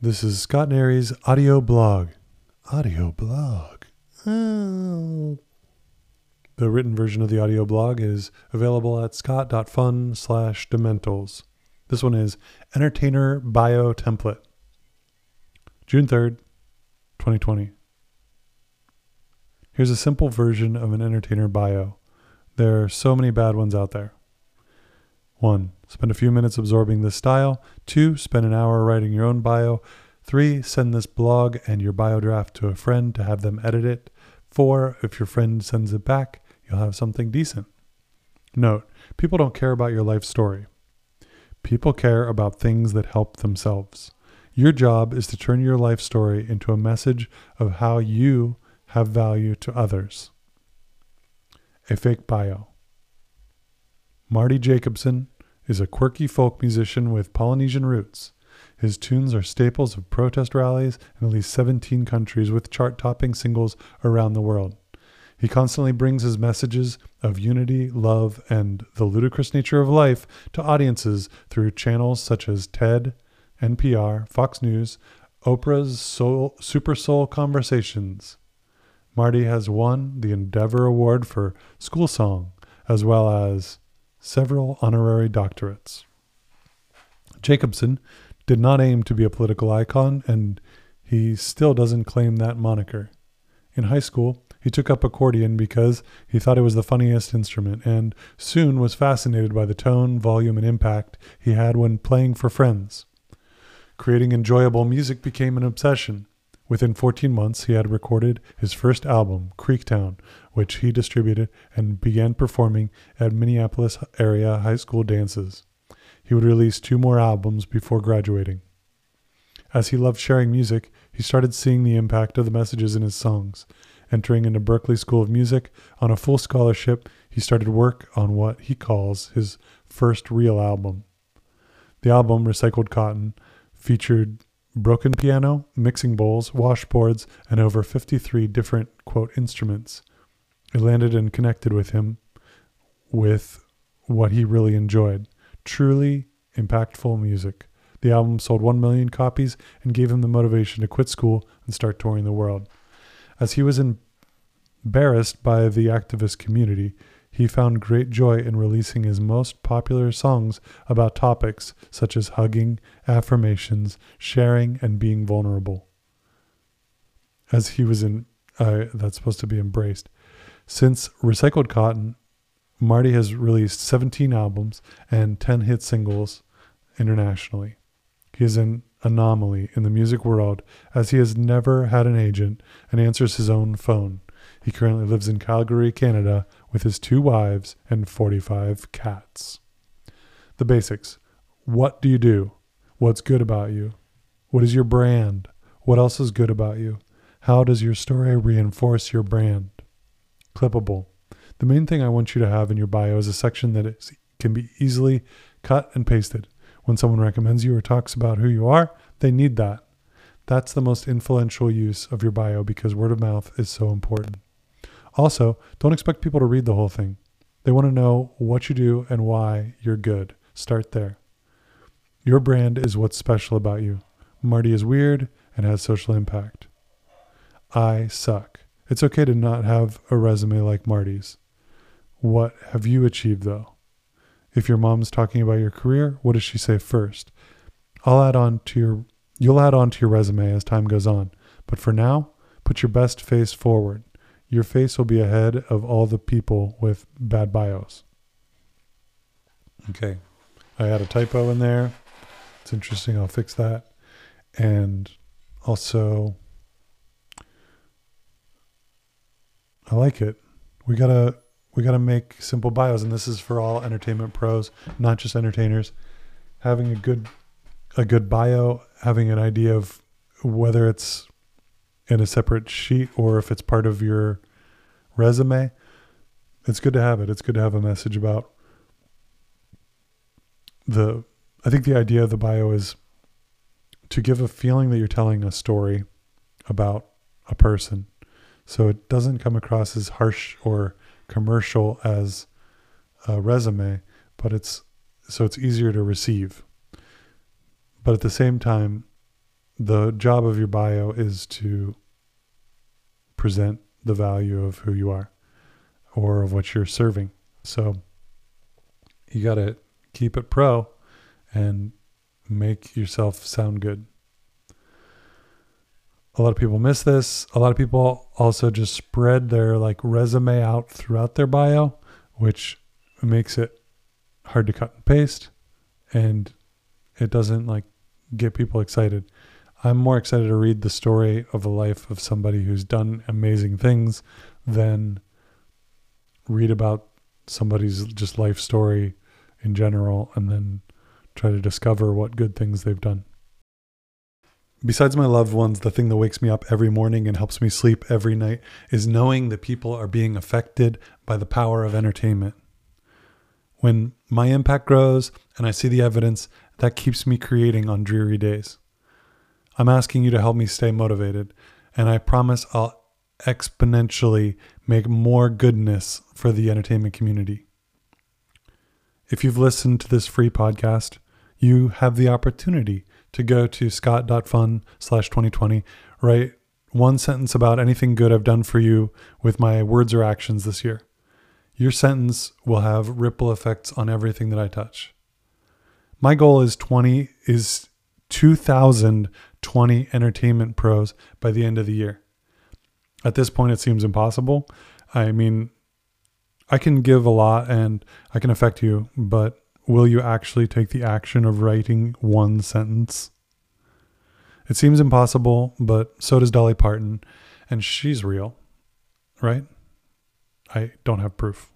This is Scott Nary's audio blog. Audio blog. Oh. The written version of the audio blog is available at scott.fun slash dementals. This one is Entertainer Bio Template. June 3rd, 2020. Here's a simple version of an entertainer bio. There are so many bad ones out there. 1. Spend a few minutes absorbing this style. 2. Spend an hour writing your own bio. 3. Send this blog and your bio draft to a friend to have them edit it. 4. If your friend sends it back, you'll have something decent. Note, people don't care about your life story. People care about things that help themselves. Your job is to turn your life story into a message of how you have value to others. A fake bio. Marty Jacobson is a quirky folk musician with Polynesian roots. His tunes are staples of protest rallies in at least 17 countries with chart topping singles around the world. He constantly brings his messages of unity, love, and the ludicrous nature of life to audiences through channels such as TED, NPR, Fox News, Oprah's Soul, Super Soul Conversations. Marty has won the Endeavor Award for School Song, as well as several honorary doctorates. Jacobson did not aim to be a political icon, and he still doesn't claim that moniker. In high school, he took up accordion because he thought it was the funniest instrument, and soon was fascinated by the tone, volume, and impact he had when playing for friends. Creating enjoyable music became an obsession. Within 14 months, he had recorded his first album, Creektown, which he distributed and began performing at Minneapolis area high school dances. He would release two more albums before graduating. As he loved sharing music, he started seeing the impact of the messages in his songs. Entering into Berklee School of Music on a full scholarship, he started work on what he calls his first real album. The album, Recycled Cotton, featured broken piano, mixing bowls, washboards, and over 53 different, quote, instruments. It landed and connected with him with what he really enjoyed truly impactful music. The album sold 1 million copies and gave him the motivation to quit school and start touring the world. As he was embarrassed by the activist community, he found great joy in releasing his most popular songs about topics such as hugging, affirmations, sharing, and being vulnerable. As he was in, uh, that's supposed to be embraced. Since Recycled Cotton, Marty has released 17 albums and 10 hit singles internationally. He is an anomaly in the music world as he has never had an agent and answers his own phone. He currently lives in Calgary, Canada, with his two wives and 45 cats. The basics What do you do? What's good about you? What is your brand? What else is good about you? How does your story reinforce your brand? Clippable. The main thing I want you to have in your bio is a section that is, can be easily cut and pasted. When someone recommends you or talks about who you are, they need that. That's the most influential use of your bio because word of mouth is so important. Also, don't expect people to read the whole thing. They want to know what you do and why you're good. Start there. Your brand is what's special about you. Marty is weird and has social impact. I suck. It's okay to not have a resume like Marty's. What have you achieved though? If your mom's talking about your career, what does she say first? I'll add on to your you'll add on to your resume as time goes on. But for now, put your best face forward. Your face will be ahead of all the people with bad bios. Okay. I had a typo in there. It's interesting. I'll fix that. And also I like it. We got to we got to make simple bios and this is for all entertainment pros, not just entertainers. Having a good a good bio, having an idea of whether it's in a separate sheet or if it's part of your resume, it's good to have it. It's good to have a message about the I think the idea of the bio is to give a feeling that you're telling a story about a person. So it doesn't come across as harsh or commercial as a resume, but it's so it's easier to receive. But at the same time, the job of your bio is to present the value of who you are or of what you're serving. So you got to keep it pro and make yourself sound good. A lot of people miss this. A lot of people also just spread their like resume out throughout their bio, which makes it hard to cut and paste and it doesn't like get people excited. I'm more excited to read the story of a life of somebody who's done amazing things than read about somebody's just life story in general and then try to discover what good things they've done. Besides my loved ones, the thing that wakes me up every morning and helps me sleep every night is knowing that people are being affected by the power of entertainment. When my impact grows and I see the evidence, that keeps me creating on dreary days. I'm asking you to help me stay motivated, and I promise I'll exponentially make more goodness for the entertainment community. If you've listened to this free podcast, you have the opportunity to go to scott.fun slash 2020, write one sentence about anything good I've done for you with my words or actions this year. Your sentence will have ripple effects on everything that I touch. My goal is 20 is 2020 entertainment pros by the end of the year. At this point it seems impossible. I mean, I can give a lot and I can affect you, but will you actually take the action of writing one sentence? It seems impossible, but so does Dolly Parton, and she's real, right? I don't have proof.